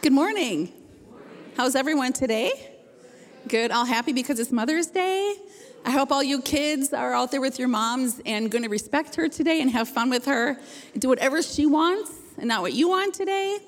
Good morning. How's everyone today? Good. All happy because it's Mother's Day. I hope all you kids are out there with your moms and going to respect her today and have fun with her. And do whatever she wants and not what you want today.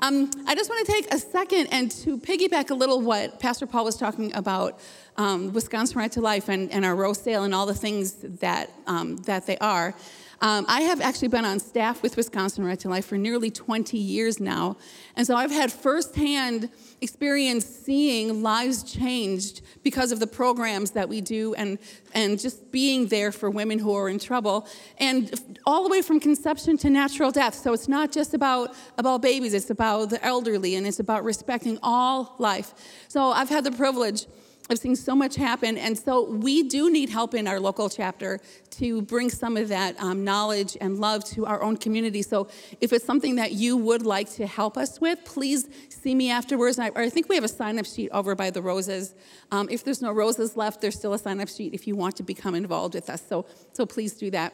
Um, I just want to take a second and to piggyback a little what Pastor Paul was talking about um, Wisconsin Right to Life and, and our rose sale and all the things that, um, that they are. Um, I have actually been on staff with Wisconsin Right to Life for nearly 20 years now. And so I've had firsthand experience seeing lives changed because of the programs that we do and, and just being there for women who are in trouble. And all the way from conception to natural death. So it's not just about, about babies, it's about the elderly and it's about respecting all life. So I've had the privilege I've seen so much happen. And so we do need help in our local chapter to bring some of that um, knowledge and love to our own community. So if it's something that you would like to help us with, please see me afterwards. I, I think we have a sign up sheet over by the roses. Um, if there's no roses left, there's still a sign up sheet if you want to become involved with us. So, so please do that.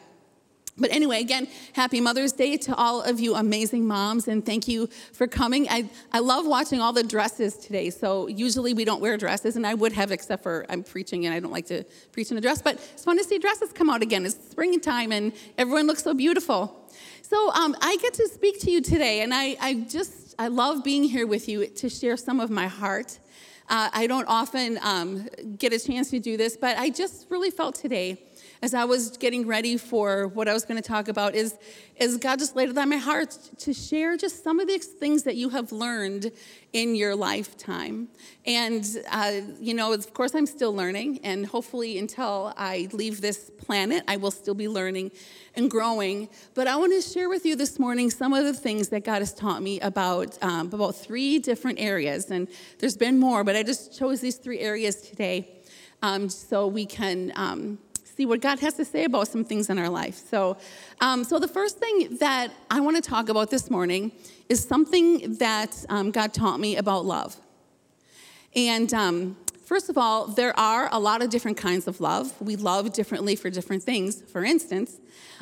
But anyway, again, happy Mother's Day to all of you amazing moms, and thank you for coming. I, I love watching all the dresses today. So, usually we don't wear dresses, and I would have, except for I'm preaching and I don't like to preach in a dress, but it's fun to see dresses come out again. It's springtime, and everyone looks so beautiful. So, um, I get to speak to you today, and I, I just, I love being here with you to share some of my heart. Uh, I don't often um, get a chance to do this, but I just really felt today as I was getting ready for what I was going to talk about is, is God just laid it on my heart to share just some of the things that you have learned in your lifetime. And, uh, you know, of course, I'm still learning, and hopefully, until I leave this planet, I will still be learning and growing. But I want to share with you this morning some of the things that God has taught me about, um, about three different areas. And there's been more, but I just chose these three areas today um, so we can. Um, see what God has to say about some things in our life. So, um, so the first thing that I want to talk about this morning is something that um, God taught me about love. And um, first of all, there are a lot of different kinds of love. We love differently for different things. For instance,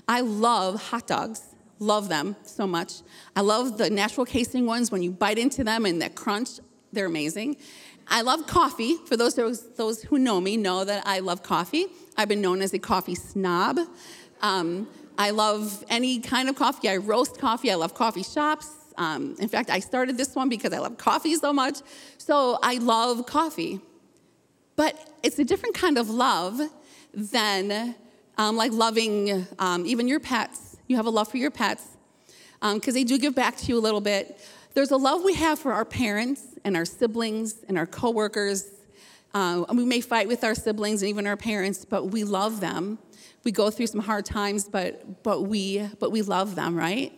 I love hot dogs. Love them so much. I love the natural casing ones when you bite into them and that crunch, they're amazing. I love coffee. For those, those who know me, know that I love coffee. I've been known as a coffee snob. Um, I love any kind of coffee. I roast coffee. I love coffee shops. Um, in fact, I started this one because I love coffee so much. So I love coffee. But it's a different kind of love than um, like loving um, even your pets. You have a love for your pets because um, they do give back to you a little bit. There's a love we have for our parents and our siblings and our coworkers uh, we may fight with our siblings and even our parents, but we love them. We go through some hard times, but, but, we, but we love them, right?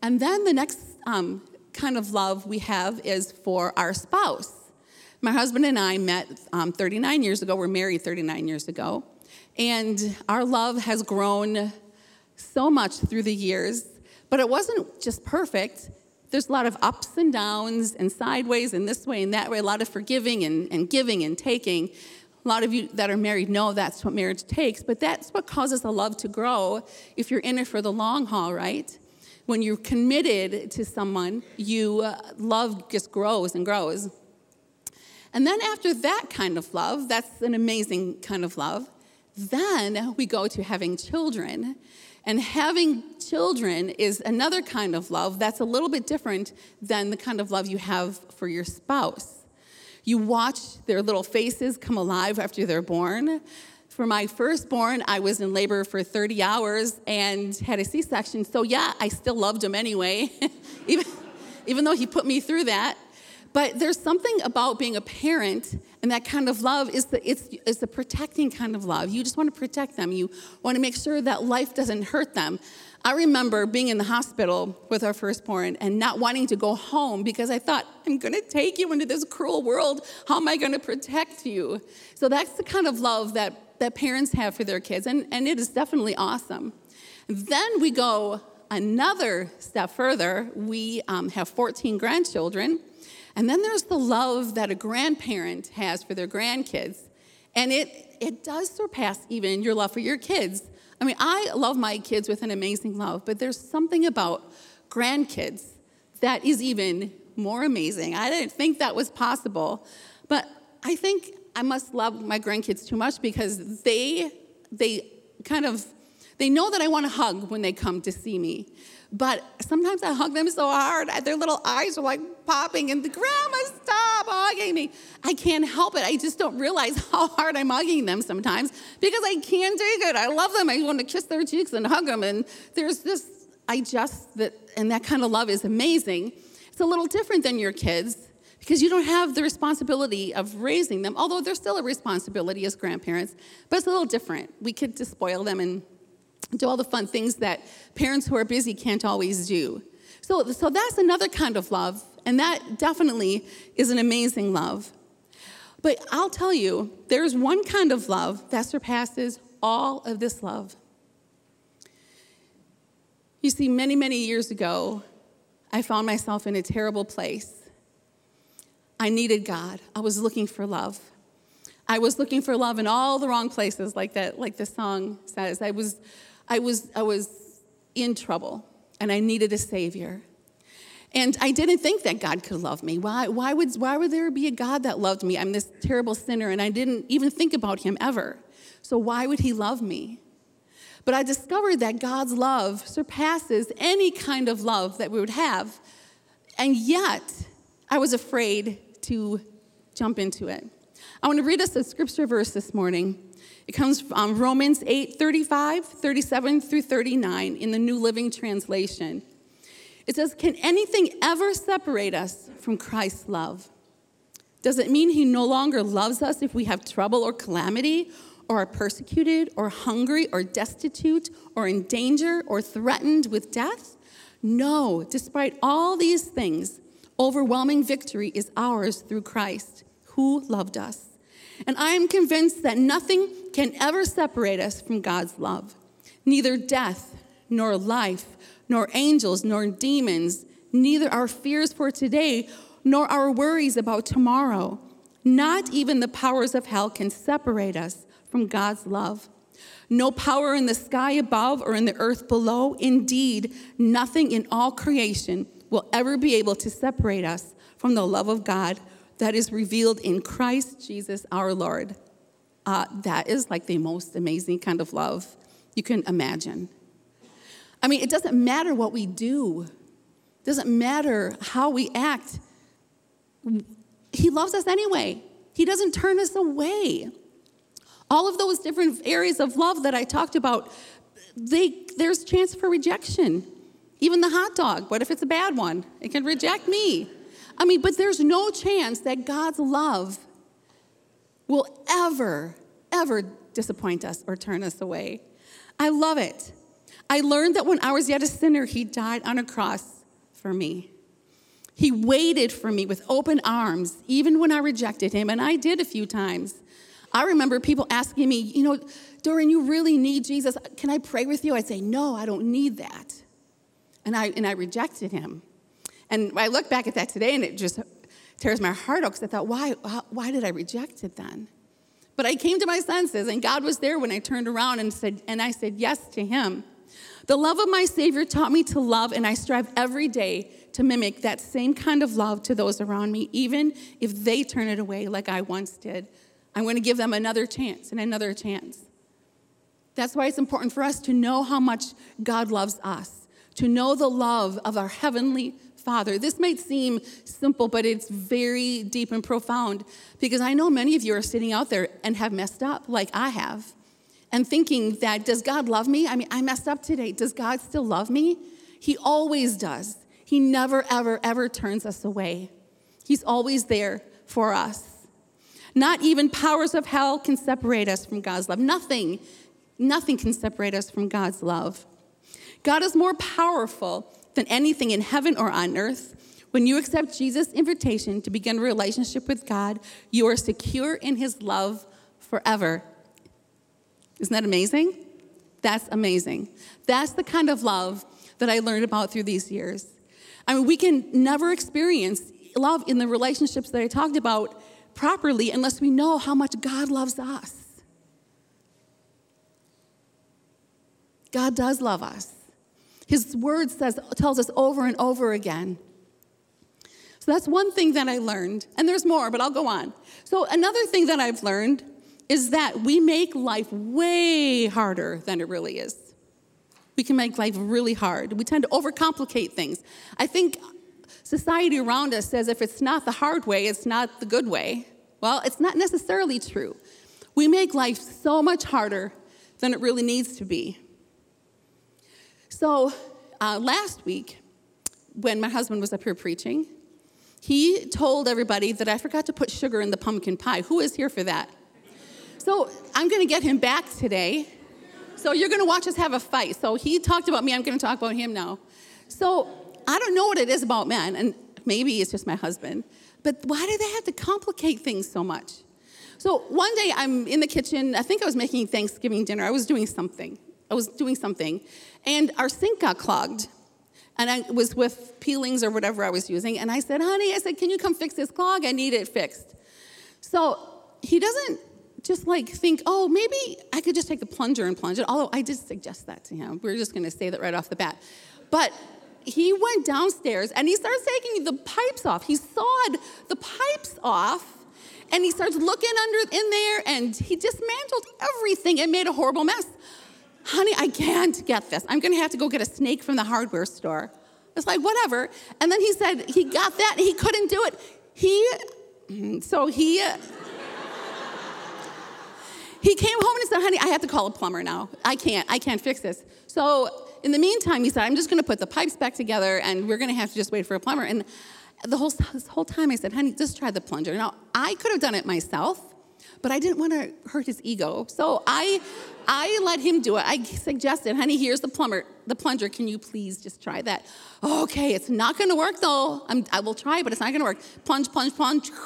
And then the next um, kind of love we have is for our spouse. My husband and I met um, 39 years ago. We're married 39 years ago. And our love has grown so much through the years, but it wasn't just perfect there's a lot of ups and downs and sideways and this way and that way, a lot of forgiving and, and giving and taking. A lot of you that are married know that's what marriage takes, but that's what causes the love to grow if you're in it for the long haul, right? When you're committed to someone, you uh, love just grows and grows. And then after that kind of love, that's an amazing kind of love. Then we go to having children. And having children is another kind of love that's a little bit different than the kind of love you have for your spouse. You watch their little faces come alive after they're born. For my firstborn, I was in labor for 30 hours and had a C section. So, yeah, I still loved him anyway, even, even though he put me through that. But there's something about being a parent and that kind of love is the, it's, the protecting kind of love. You just want to protect them. You want to make sure that life doesn't hurt them. I remember being in the hospital with our firstborn and not wanting to go home because I thought, I'm going to take you into this cruel world. How am I going to protect you? So that's the kind of love that, that parents have for their kids, and, and it is definitely awesome. Then we go another step further. We um, have 14 grandchildren. And then there's the love that a grandparent has for their grandkids. And it, it does surpass even your love for your kids. I mean, I love my kids with an amazing love, but there's something about grandkids that is even more amazing. I didn't think that was possible. But I think I must love my grandkids too much because they they kind of they know that I want to hug when they come to see me. But sometimes I hug them so hard, their little eyes are like popping, and the grandma, stop hugging me. I can't help it. I just don't realize how hard I'm hugging them sometimes because I can't take it. I love them. I want to kiss their cheeks and hug them. And there's this, I just, that, and that kind of love is amazing. It's a little different than your kids because you don't have the responsibility of raising them, although there's still a responsibility as grandparents, but it's a little different. We could just spoil them and do all the fun things that parents who are busy can't always do. So, so that's another kind of love, and that definitely is an amazing love. But I'll tell you, there's one kind of love that surpasses all of this love. You see, many, many years ago, I found myself in a terrible place. I needed God. I was looking for love. I was looking for love in all the wrong places, like that, like the song says. I was I was, I was in trouble and I needed a savior. And I didn't think that God could love me. Why, why, would, why would there be a God that loved me? I'm this terrible sinner and I didn't even think about him ever. So why would he love me? But I discovered that God's love surpasses any kind of love that we would have. And yet, I was afraid to jump into it. I want to read us a scripture verse this morning it comes from Romans 8 35, 37 through 39 in the New Living Translation. It says, Can anything ever separate us from Christ's love? Does it mean he no longer loves us if we have trouble or calamity, or are persecuted, or hungry, or destitute, or in danger, or threatened with death? No, despite all these things, overwhelming victory is ours through Christ, who loved us. And I am convinced that nothing can ever separate us from God's love. Neither death, nor life, nor angels, nor demons, neither our fears for today, nor our worries about tomorrow. Not even the powers of hell can separate us from God's love. No power in the sky above or in the earth below. Indeed, nothing in all creation will ever be able to separate us from the love of God that is revealed in Christ Jesus our Lord. Uh, that is like the most amazing kind of love you can imagine. I mean, it doesn't matter what we do, it doesn't matter how we act. He loves us anyway. He doesn't turn us away. All of those different areas of love that I talked about, they, there's chance for rejection. Even the hot dog, what if it's a bad one? It can reject me. I mean, but there's no chance that God's love will ever, ever disappoint us or turn us away. I love it. I learned that when I was yet a sinner, He died on a cross for me. He waited for me with open arms, even when I rejected Him, and I did a few times. I remember people asking me, you know, Doreen, you really need Jesus. Can I pray with you? I'd say, no, I don't need that. And I, and I rejected Him. And I look back at that today and it just tears my heart out because I thought, why, why did I reject it then? But I came to my senses and God was there when I turned around and said, and I said yes to him. The love of my Savior taught me to love, and I strive every day to mimic that same kind of love to those around me, even if they turn it away like I once did. I'm going to give them another chance and another chance. That's why it's important for us to know how much God loves us, to know the love of our Heavenly Father. This might seem simple, but it's very deep and profound because I know many of you are sitting out there and have messed up like I have and thinking that, does God love me? I mean, I messed up today. Does God still love me? He always does. He never, ever, ever turns us away. He's always there for us. Not even powers of hell can separate us from God's love. Nothing, nothing can separate us from God's love. God is more powerful than anything in heaven or on earth. When you accept Jesus' invitation to begin a relationship with God, you are secure in his love forever. Isn't that amazing? That's amazing. That's the kind of love that I learned about through these years. I mean, we can never experience love in the relationships that I talked about properly unless we know how much God loves us. God does love us. His word says, tells us over and over again. So that's one thing that I learned. And there's more, but I'll go on. So another thing that I've learned is that we make life way harder than it really is. We can make life really hard. We tend to overcomplicate things. I think society around us says if it's not the hard way, it's not the good way. Well, it's not necessarily true. We make life so much harder than it really needs to be. So, uh, last week, when my husband was up here preaching, he told everybody that I forgot to put sugar in the pumpkin pie. Who is here for that? So, I'm going to get him back today. So, you're going to watch us have a fight. So, he talked about me, I'm going to talk about him now. So, I don't know what it is about men, and maybe it's just my husband, but why do they have to complicate things so much? So one day I'm in the kitchen, I think I was making Thanksgiving dinner, I was doing something. I was doing something, and our sink got clogged. And I was with peelings or whatever I was using, and I said, honey, I said, can you come fix this clog? I need it fixed. So he doesn't just like think, oh, maybe I could just take the plunger and plunge it, although I did suggest that to him. We're just gonna say that right off the bat. But he went downstairs and he starts taking the pipes off. He sawed the pipes off and he starts looking under in there and he dismantled everything and made a horrible mess. Honey, I can't get this. I'm gonna have to go get a snake from the hardware store. It's like, whatever. And then he said he got that, he couldn't do it. He, mm, so he, he came home and said, honey, I have to call a plumber now. I can't, I can't fix this. So in the meantime, he said, I'm just going to put the pipes back together and we're going to have to just wait for a plumber. And the whole, this whole time I said, honey, just try the plunger. Now, I could have done it myself, but I didn't want to hurt his ego. So I, I let him do it. I suggested, honey, here's the plumber, the plunger. Can you please just try that? Okay, it's not going to work though. I'm, I will try, but it's not going to work. Plunge, plunge, plunge.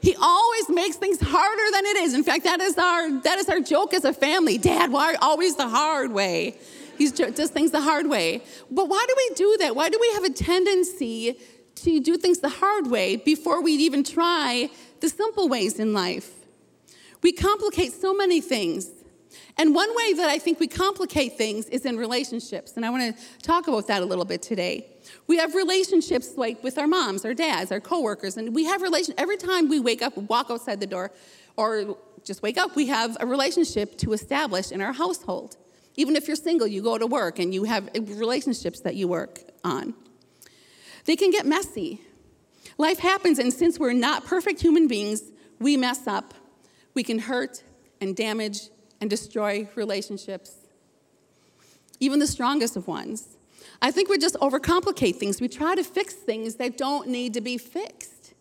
He always makes things harder than it is. In fact, that is our that is our joke as a family. Dad, why always the hard way? He does things the hard way. But why do we do that? Why do we have a tendency to do things the hard way before we even try the simple ways in life? We complicate so many things. And one way that I think we complicate things is in relationships. And I want to talk about that a little bit today. We have relationships like with our moms, our dads, our coworkers, and we have relations every time we wake up, walk outside the door, or just wake up, we have a relationship to establish in our household. Even if you're single, you go to work and you have relationships that you work on. They can get messy. Life happens, and since we're not perfect human beings, we mess up. We can hurt and damage and destroy relationships, even the strongest of ones. I think we just overcomplicate things. We try to fix things that don't need to be fixed.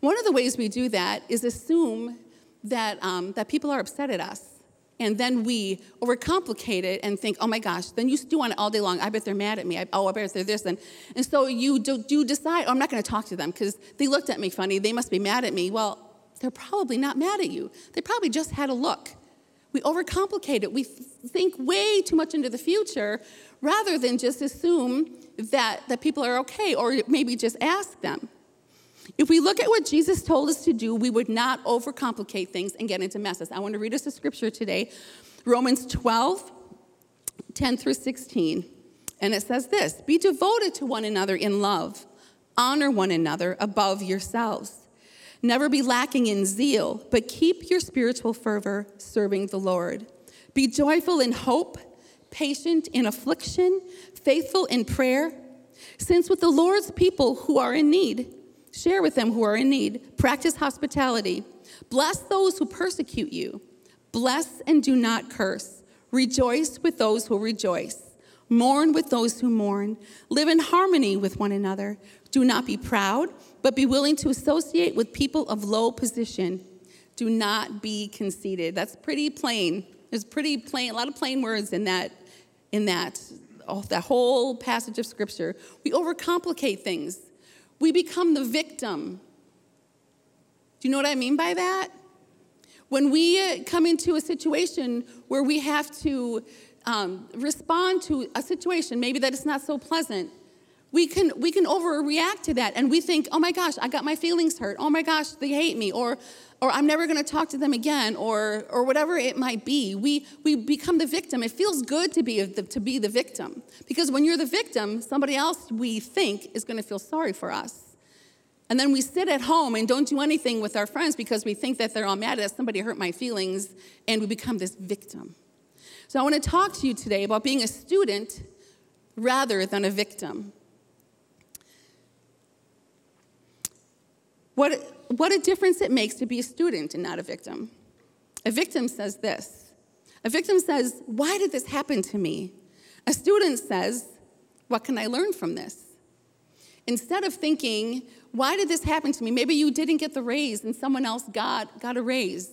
One of the ways we do that is assume that, um, that people are upset at us. And then we overcomplicate it and think, oh my gosh, then you stew on it all day long. I bet they're mad at me. I, oh, I bet they're this. And, and so you do, do decide, oh, I'm not going to talk to them because they looked at me funny. They must be mad at me. Well, they're probably not mad at you. They probably just had a look. We overcomplicate it. We think way too much into the future rather than just assume that, that people are okay or maybe just ask them. If we look at what Jesus told us to do, we would not overcomplicate things and get into messes. I want to read us a scripture today Romans 12, 10 through 16. And it says this Be devoted to one another in love, honor one another above yourselves. Never be lacking in zeal, but keep your spiritual fervor serving the Lord. Be joyful in hope patient in affliction, faithful in prayer. Since with the Lord's people who are in need, share with them who are in need, practice hospitality. Bless those who persecute you. Bless and do not curse. Rejoice with those who rejoice. Mourn with those who mourn. Live in harmony with one another. Do not be proud, but be willing to associate with people of low position. Do not be conceited. That's pretty plain. There's pretty plain, a lot of plain words in that in that, oh, that whole passage of scripture. We overcomplicate things. We become the victim. Do you know what I mean by that? When we uh, come into a situation where we have to um, respond to a situation, maybe that is not so pleasant, we can we can overreact to that and we think oh my gosh i got my feelings hurt. Oh my gosh they hate me or or i'm never going to talk to them again or or whatever it might be. We we become the victim. It feels good to be the, to be the victim because when you're the victim somebody else we think is going to feel sorry for us. And then we sit at home and don't do anything with our friends because we think that they're all mad at us somebody hurt my feelings and we become this victim. So i want to talk to you today about being a student rather than a victim What, what a difference it makes to be a student and not a victim. A victim says this A victim says, Why did this happen to me? A student says, What can I learn from this? Instead of thinking, Why did this happen to me? Maybe you didn't get the raise and someone else got, got a raise.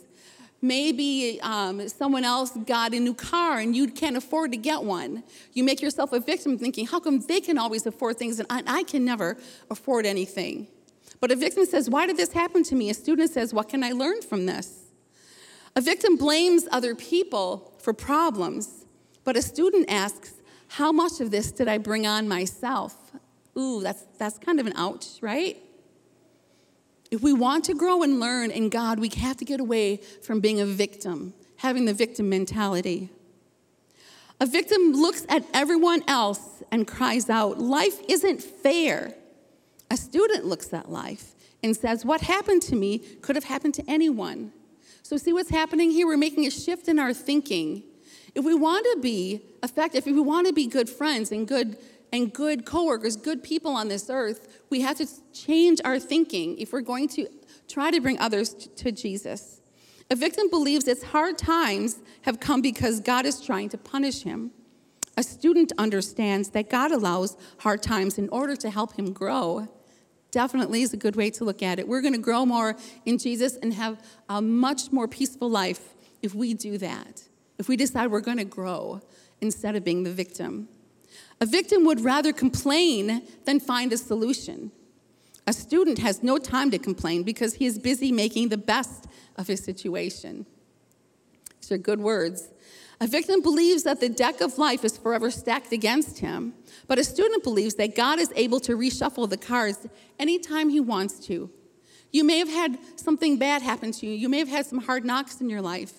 Maybe um, someone else got a new car and you can't afford to get one. You make yourself a victim thinking, How come they can always afford things and I, I can never afford anything? But a victim says, Why did this happen to me? A student says, What can I learn from this? A victim blames other people for problems, but a student asks, How much of this did I bring on myself? Ooh, that's, that's kind of an ouch, right? If we want to grow and learn in God, we have to get away from being a victim, having the victim mentality. A victim looks at everyone else and cries out, Life isn't fair. A student looks at life and says, What happened to me could have happened to anyone. So, see what's happening here? We're making a shift in our thinking. If we want to be effective, if we want to be good friends and good and good coworkers, good people on this earth, we have to change our thinking if we're going to try to bring others to Jesus. A victim believes its hard times have come because God is trying to punish him. A student understands that God allows hard times in order to help him grow definitely is a good way to look at it. We're going to grow more in Jesus and have a much more peaceful life if we do that. If we decide we're going to grow instead of being the victim. A victim would rather complain than find a solution. A student has no time to complain because he is busy making the best of his situation. These are good words. A victim believes that the deck of life is forever stacked against him, but a student believes that God is able to reshuffle the cards anytime he wants to. You may have had something bad happen to you, you may have had some hard knocks in your life,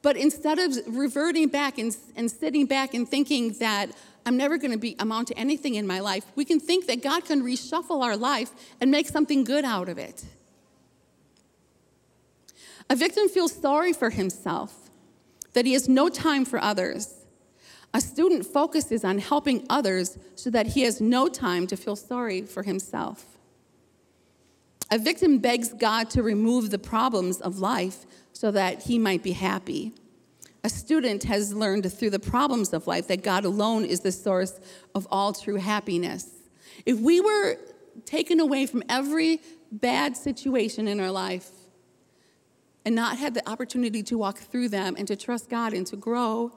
but instead of reverting back and, and sitting back and thinking that I'm never going to be amount to anything in my life, we can think that God can reshuffle our life and make something good out of it. A victim feels sorry for himself that he has no time for others. A student focuses on helping others so that he has no time to feel sorry for himself. A victim begs God to remove the problems of life so that he might be happy. A student has learned through the problems of life that God alone is the source of all true happiness. If we were taken away from every bad situation in our life, and not had the opportunity to walk through them and to trust God and to grow,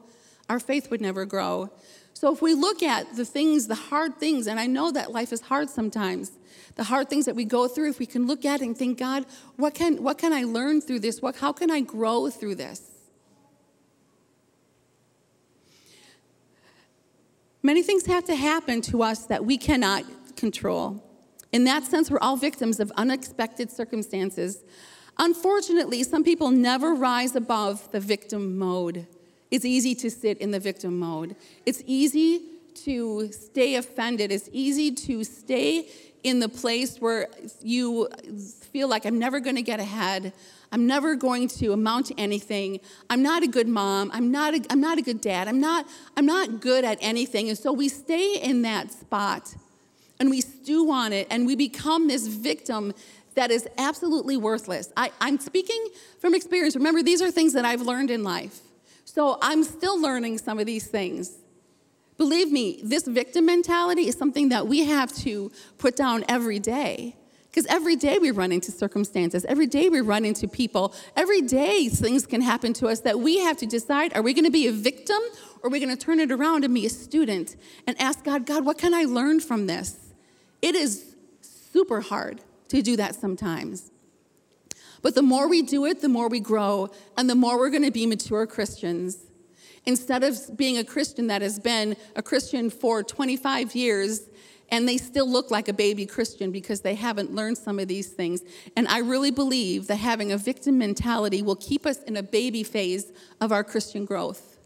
our faith would never grow. So if we look at the things, the hard things, and I know that life is hard sometimes, the hard things that we go through, if we can look at and think, God, what can, what can I learn through this? What, how can I grow through this? Many things have to happen to us that we cannot control. In that sense, we're all victims of unexpected circumstances Unfortunately, some people never rise above the victim mode. It's easy to sit in the victim mode. It's easy to stay offended. It's easy to stay in the place where you feel like I'm never going to get ahead. I'm never going to amount to anything. I'm not a good mom. I'm not a, I'm not a good dad. I'm not, I'm not good at anything. And so we stay in that spot and we stew on it and we become this victim that is absolutely worthless. I, I'm speaking from experience. Remember, these are things that I've learned in life. So I'm still learning some of these things. Believe me, this victim mentality is something that we have to put down every day. Because every day we run into circumstances, every day we run into people, every day things can happen to us that we have to decide are we going to be a victim or are we going to turn it around and be a student and ask God, God, what can I learn from this? It is super hard to do that sometimes. But the more we do it, the more we grow, and the more we're going to be mature Christians. Instead of being a Christian that has been a Christian for 25 years and they still look like a baby Christian because they haven't learned some of these things. And I really believe that having a victim mentality will keep us in a baby phase of our Christian growth.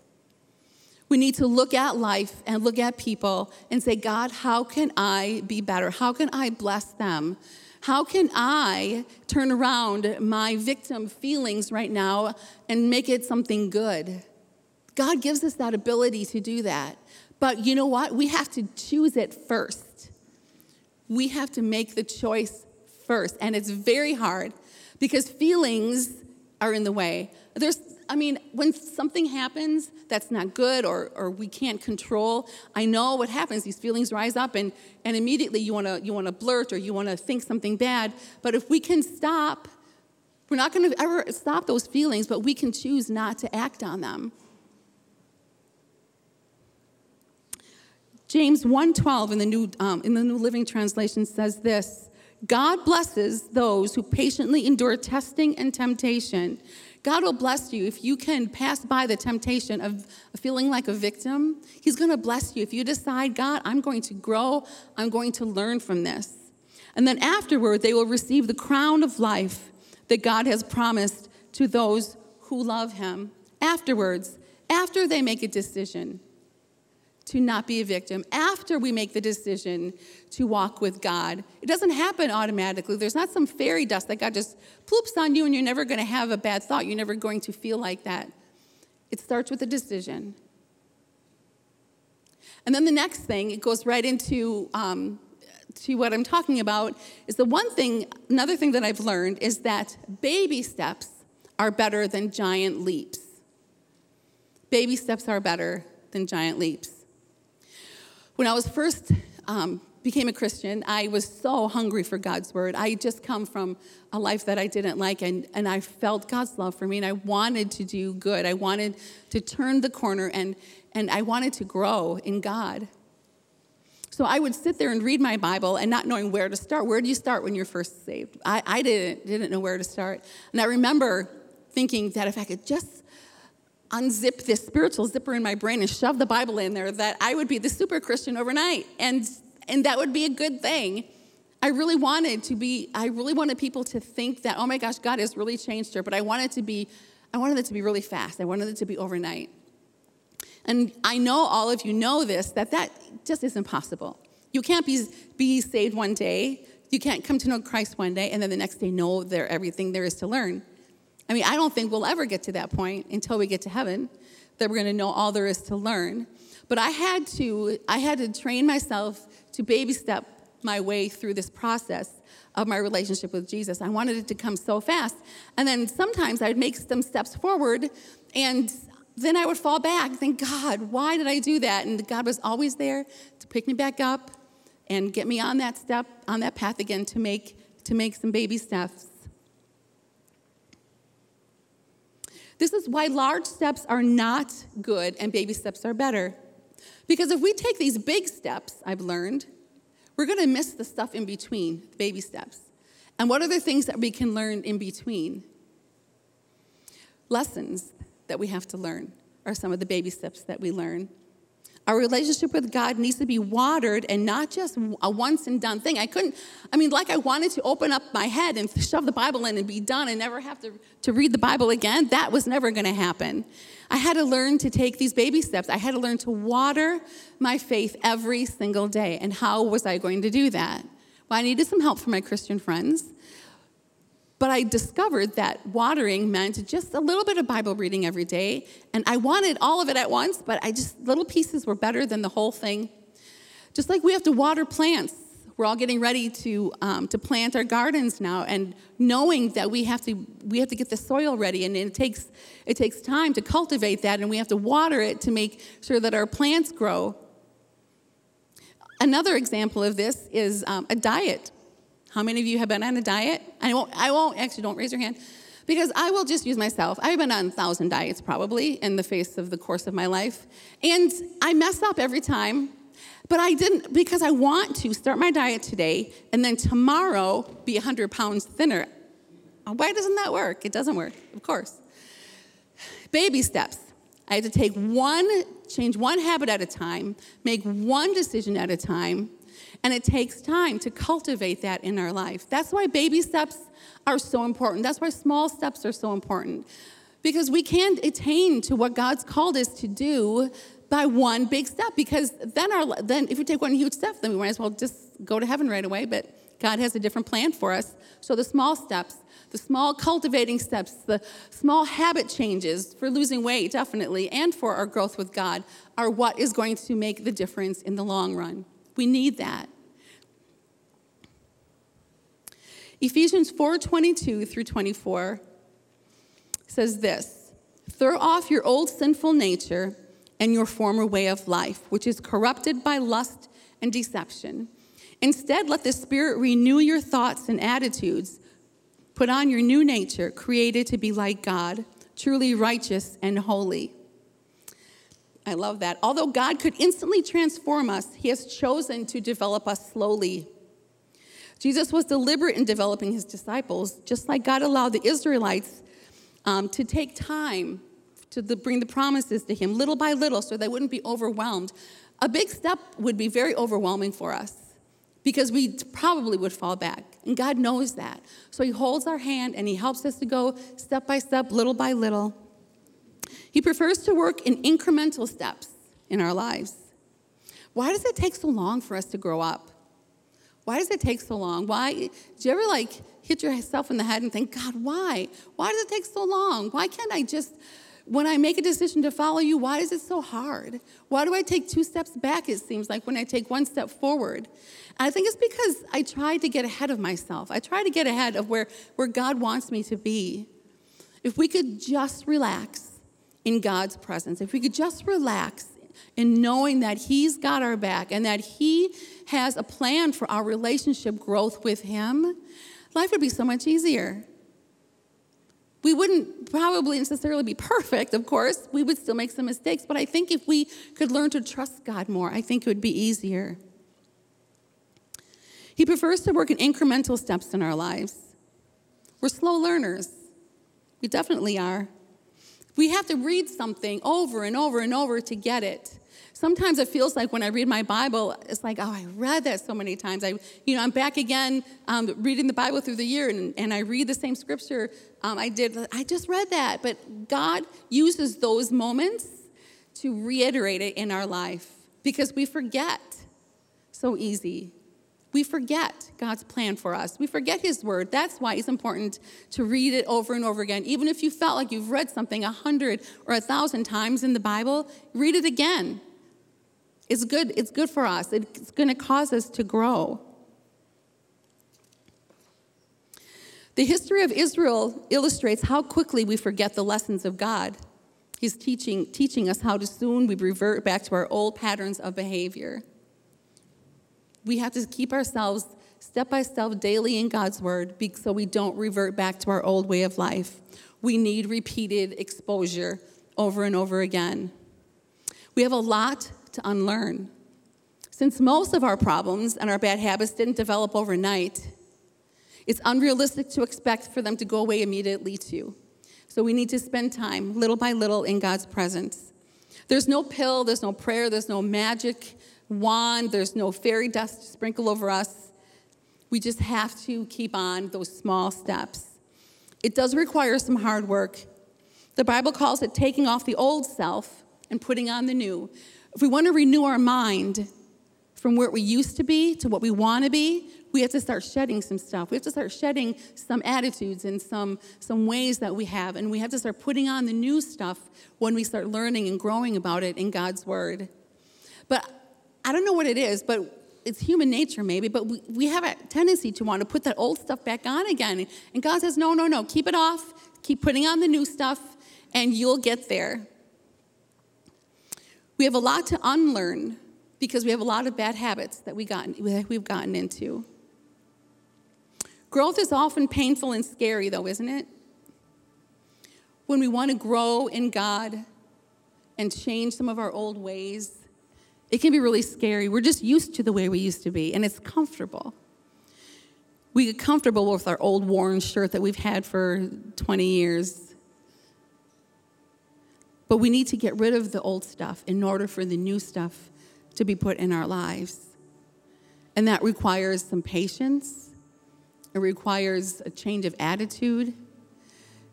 We need to look at life and look at people and say, God, how can I be better? How can I bless them? How can I turn around my victim feelings right now and make it something good? God gives us that ability to do that. But you know what? We have to choose it first. We have to make the choice first. And it's very hard because feelings are in the way. There's, I mean, when something happens that's not good or, or we can't control, I know what happens. These feelings rise up and, and immediately you wanna, you wanna blurt or you wanna think something bad. But if we can stop, we're not gonna ever stop those feelings, but we can choose not to act on them. James 1:12 in the new um, in the New Living Translation says this: God blesses those who patiently endure testing and temptation. God will bless you if you can pass by the temptation of feeling like a victim. He's going to bless you if you decide, God, I'm going to grow, I'm going to learn from this. And then afterward, they will receive the crown of life that God has promised to those who love Him. Afterwards, after they make a decision to not be a victim after we make the decision to walk with God. It doesn't happen automatically. There's not some fairy dust that God just ploops on you and you're never going to have a bad thought. You're never going to feel like that. It starts with a decision. And then the next thing, it goes right into um, to what I'm talking about, is the one thing, another thing that I've learned is that baby steps are better than giant leaps. Baby steps are better than giant leaps. When I was first um, became a Christian, I was so hungry for God's word. I just come from a life that I didn't like, and, and I felt God's love for me, and I wanted to do good. I wanted to turn the corner, and, and I wanted to grow in God. So I would sit there and read my Bible and not knowing where to start. Where do you start when you're first saved? I, I didn't, didn't know where to start. And I remember thinking that if I could just unzip this spiritual zipper in my brain and shove the Bible in there, that I would be the super Christian overnight. And, and that would be a good thing. I really wanted to be, I really wanted people to think that, oh my gosh, God has really changed her. But I wanted to be, I wanted it to be really fast. I wanted it to be overnight. And I know all of you know this, that that just isn't possible. You can't be, be saved one day. You can't come to know Christ one day and then the next day know there everything there is to learn. I mean, I don't think we'll ever get to that point until we get to heaven that we're going to know all there is to learn. But I had to I had to train myself to baby step my way through this process of my relationship with Jesus. I wanted it to come so fast. And then sometimes I'd make some steps forward and then I would fall back Thank God, why did I do that? And God was always there to pick me back up and get me on that step, on that path again to make to make some baby steps. This is why large steps are not good and baby steps are better. Because if we take these big steps, I've learned, we're to miss the stuff in between, the baby steps. And what are the things that we can learn in between? Lessons that we have to learn are some of the baby steps that we learn. Our relationship with God needs to be watered and not just a once and done thing. I couldn't, I mean, like I wanted to open up my head and shove the Bible in and be done and never have to, to read the Bible again. That was never going to happen. I had to learn to take these baby steps. I had to learn to water my faith every single day. And how was I going to do that? Well, I needed some help from my Christian friends. But I discovered that watering meant just a little bit of Bible reading every day. And I wanted all of it at once, but I just, little pieces were better than the whole thing. Just like we have to water plants. We're all getting ready to, um, to plant our gardens now, and knowing that we have to, we have to get the soil ready, and it takes, it takes time to cultivate that, and we have to water it to make sure that our plants grow. Another example of this is um, a diet. How many of you have been on a diet? I won't, I won't actually, don't raise your hand. Because I will just use myself. I've been on a thousand diets probably in the face of the course of my life. And I mess up every time. But I didn't, because I want to start my diet today and then tomorrow be 100 pounds thinner. Uh, why doesn't that work? It doesn't work, of course. Baby steps. I have to take one, change one habit at a time, make one decision at a time, and it takes time to cultivate that in our life. That's why baby steps are so important. That's why small steps are so important. Because we can't attain to what God's called us to do by one big step. Because then, our, then if we take one huge step, then we might as well just go to heaven right away. But God has a different plan for us. So the small steps, the small cultivating steps, the small habit changes for losing weight, definitely, and for our growth with God are what is going to make the difference in the long run. We need that. Ephesians 4:22 through 24 says this: Throw off your old sinful nature and your former way of life, which is corrupted by lust and deception. Instead, let the Spirit renew your thoughts and attitudes. Put on your new nature, created to be like God, truly righteous and holy. I love that. Although God could instantly transform us, He has chosen to develop us slowly. Jesus was deliberate in developing His disciples, just like God allowed the Israelites um, to take time to the, bring the promises to Him little by little so they wouldn't be overwhelmed. A big step would be very overwhelming for us because we probably would fall back. And God knows that. So He holds our hand and He helps us to go step by step, little by little. He prefers to work in incremental steps in our lives. Why does it take so long for us to grow up? Why does it take so long? Why? Do you ever like hit yourself in the head and think, God, why? Why does it take so long? Why can't I just, when I make a decision to follow you, why is it so hard? Why do I take two steps back, it seems like, when I take one step forward? And I think it's because I try to get ahead of myself. I try to get ahead of where, where God wants me to be. If we could just relax in God's presence, if we could just relax in knowing that He's got our back and that He has a plan for our relationship growth with Him, life would be so much easier. We wouldn't probably necessarily be perfect, of course. We would still make some mistakes, but I think if we could learn to trust God more, I think it would be easier. He prefers to work in incremental steps in our lives. We're slow learners. We definitely are. We have to read something over and over and over to get it. Sometimes it feels like when I read my Bible, it's like, oh, I read that so many times. I, you know, I'm back again um, reading the Bible through the year, and, and I read the same scripture um, I did. I just read that, but God uses those moments to reiterate it in our life because we forget so easy. We forget God's plan for us. We forget His word. That's why it's important to read it over and over again. Even if you felt like you've read something a hundred or a thousand times in the Bible, read it again. It's good, it's good for us. It's going to cause us to grow. The history of Israel illustrates how quickly we forget the lessons of God. He's teaching, teaching us how to soon we revert back to our old patterns of behavior. We have to keep ourselves step by step daily in God's word so we don't revert back to our old way of life. We need repeated exposure over and over again. We have a lot to unlearn. Since most of our problems and our bad habits didn't develop overnight, it's unrealistic to expect for them to go away immediately, too. So we need to spend time, little by little, in God's presence. There's no pill, there's no prayer, there's no magic wand, there's no fairy dust to sprinkle over us. We just have to keep on those small steps. It does require some hard work. The Bible calls it taking off the old self and putting on the new. If we want to renew our mind from where we used to be to what we want to be, we have to start shedding some stuff. We have to start shedding some attitudes and some, some ways that we have. And we have to start putting on the new stuff when we start learning and growing about it in God's Word. But I don't know what it is, but it's human nature maybe, but we, we have a tendency to want to put that old stuff back on again. And God says, no, no, no, keep it off, keep putting on the new stuff, and you'll get there. We have a lot to unlearn because we have a lot of bad habits that we gotten, we've gotten into. Growth is often painful and scary, though, isn't it? When we want to grow in God and change some of our old ways, it can be really scary. We're just used to the way we used to be, and it's comfortable. We get comfortable with our old worn shirt that we've had for 20 years. But we need to get rid of the old stuff in order for the new stuff to be put in our lives. And that requires some patience, it requires a change of attitude,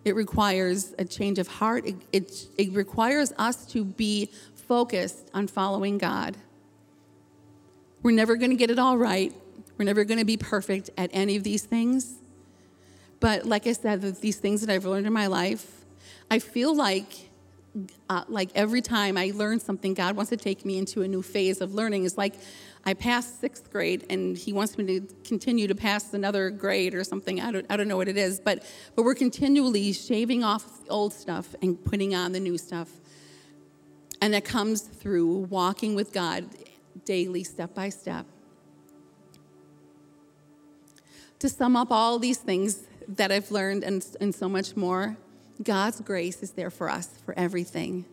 it requires a change of heart, it, it, it requires us to be focused on following God. We're never going to get it all right. We're never going to be perfect at any of these things. But like I said, these things that I've learned in my life, I feel like uh, like every time I learn something, God wants to take me into a new phase of learning. It's like I passed sixth grade, and He wants me to continue to pass another grade or something. I don't, I don't know what it is, but but we're continually shaving off the old stuff and putting on the new stuff, and that comes through walking with God daily, step by step. To sum up all these things that I've learned and, and so much more, God's grace is there for us for everything.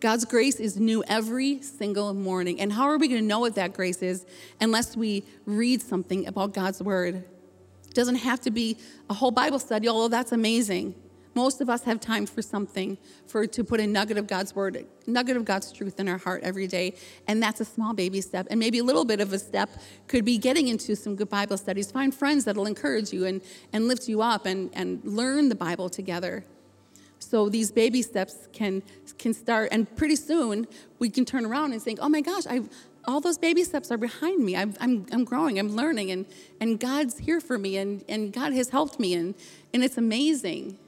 God's grace is new every single morning. And how are we going to know what that grace is unless we read something about God's word? It doesn't have to be a whole Bible study, although that's amazing. Most of us have time for something, for to put a nugget of God's word, nugget of God's truth in our heart every day, and that's a small baby step. And maybe a little bit of a step could be getting into some good Bible studies. Find friends that'll encourage you and, and lift you up and, and learn the Bible together. So these baby steps can can start, and pretty soon we can turn around and think, "Oh my gosh, I all those baby steps are behind me. I'm, I'm, I'm growing, I'm learning, and, and God's here for me, and, and God has helped me, and, and it's amazing.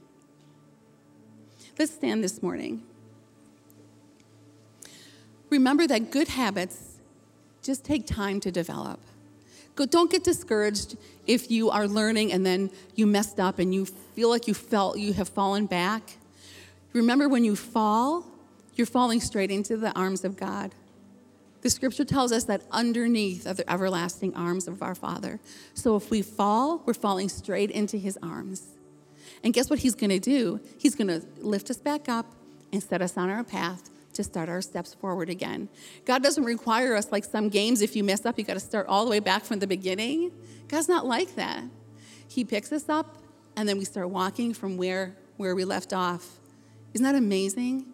Let's stand this morning. Remember that good habits just take time to develop. Go, Don't get discouraged if you are learning and then you messed up and you feel like you felt you have fallen back. Remember when you fall, you're falling straight into the arms of God. The scripture tells us that underneath are the everlasting arms of our Father. So if we fall, we're falling straight into his arms. And guess what he's going to do? He's going to lift us back up and set us on our path to start our steps forward again. God doesn't require us like some games, if you mess up, you got to start all the way back from the beginning. God's not like that. He picks us up and then we start walking from where, where we left off. Isn't that amazing?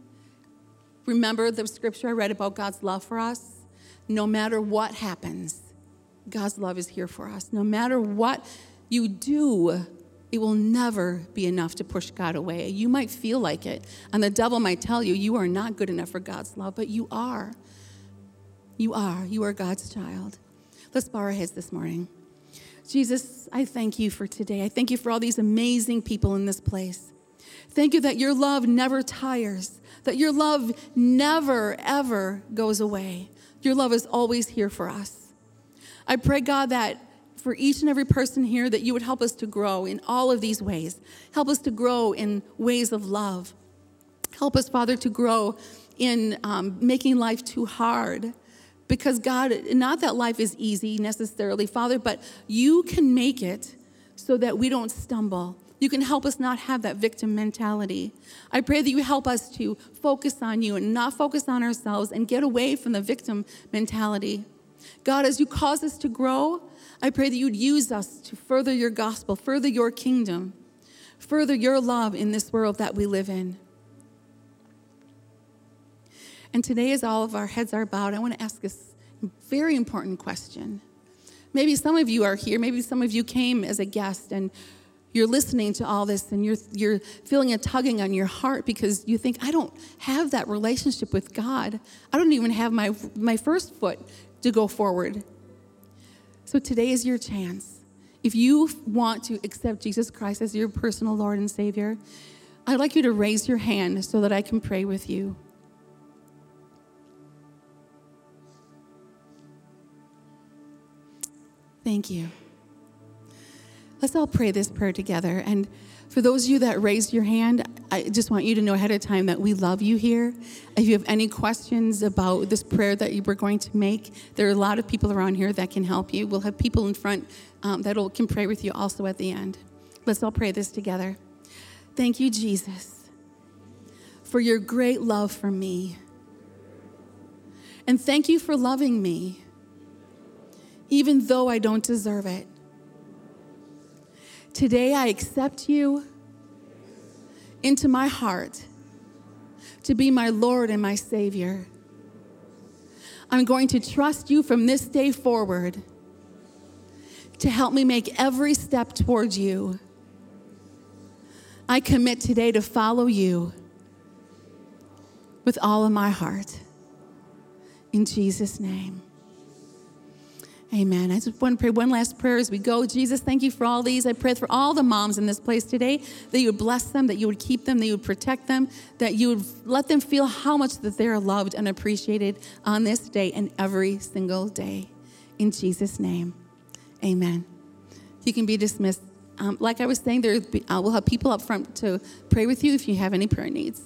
Remember the scripture I read about God's love for us? No matter what happens, God's love is here for us. No matter what you do, it will never be enough to push God away. You might feel like it, and the devil might tell you you are not good enough for God's love, but you are. You are. You are God's child. Let's bow our heads this morning. Jesus, I thank you for today. I thank you for all these amazing people in this place. Thank you that your love never tires, that your love never, ever goes away. Your love is always here for us. I pray, God, that for each and every person here that you would help us to grow in all of these ways. Help us to grow in ways of love. Help us, Father, to grow in um, making life too hard. Because, God, not that life is easy necessarily, Father, but you can make it so that we don't stumble. You can help us not have that victim mentality. I pray that you help us to focus on you and not focus on ourselves and get away from the victim mentality. God, as you cause us to grow, I pray that you'd use us to further your gospel, further your kingdom, further your love in this world that we live in. And today, as all of our heads are bowed, I want to ask this very important question. Maybe some of you are here, maybe some of you came as a guest and you're listening to all this and you're, you're feeling a tugging on your heart because you think, I don't have that relationship with God. I don't even have my, my first foot to go forward. So today is your chance. If you want to accept Jesus Christ as your personal Lord and Savior, I'd like you to raise your hand so that I can pray with you. Thank you. Let's all pray this prayer together. And for those of you that raised your hand, I just want you to know ahead of time that we love you here. If you have any questions about this prayer that you were going to make, there are a lot of people around here that can help you. We'll have people in front um, that can pray with you also at the end. Let's all pray this together. Thank you, Jesus, for your great love for me. And thank you for loving me, even though I don't deserve it. Today I accept you into my heart to be my Lord and my Savior. I'm going to trust you from this day forward to help me make every step towards you. I commit today to follow you with all of my heart. In Jesus' name. Amen. I just want to pray one last prayer as we go. Jesus, thank you for all these. I pray for all the moms in this place today that you would bless them, that you would keep them, that you would protect them, that you would let them feel how much that they're loved and appreciated on this day and every single day. In Jesus' name, amen. You can be dismissed. Um, like I was saying, there uh, we'll have people up front to pray with you if you have any prayer needs.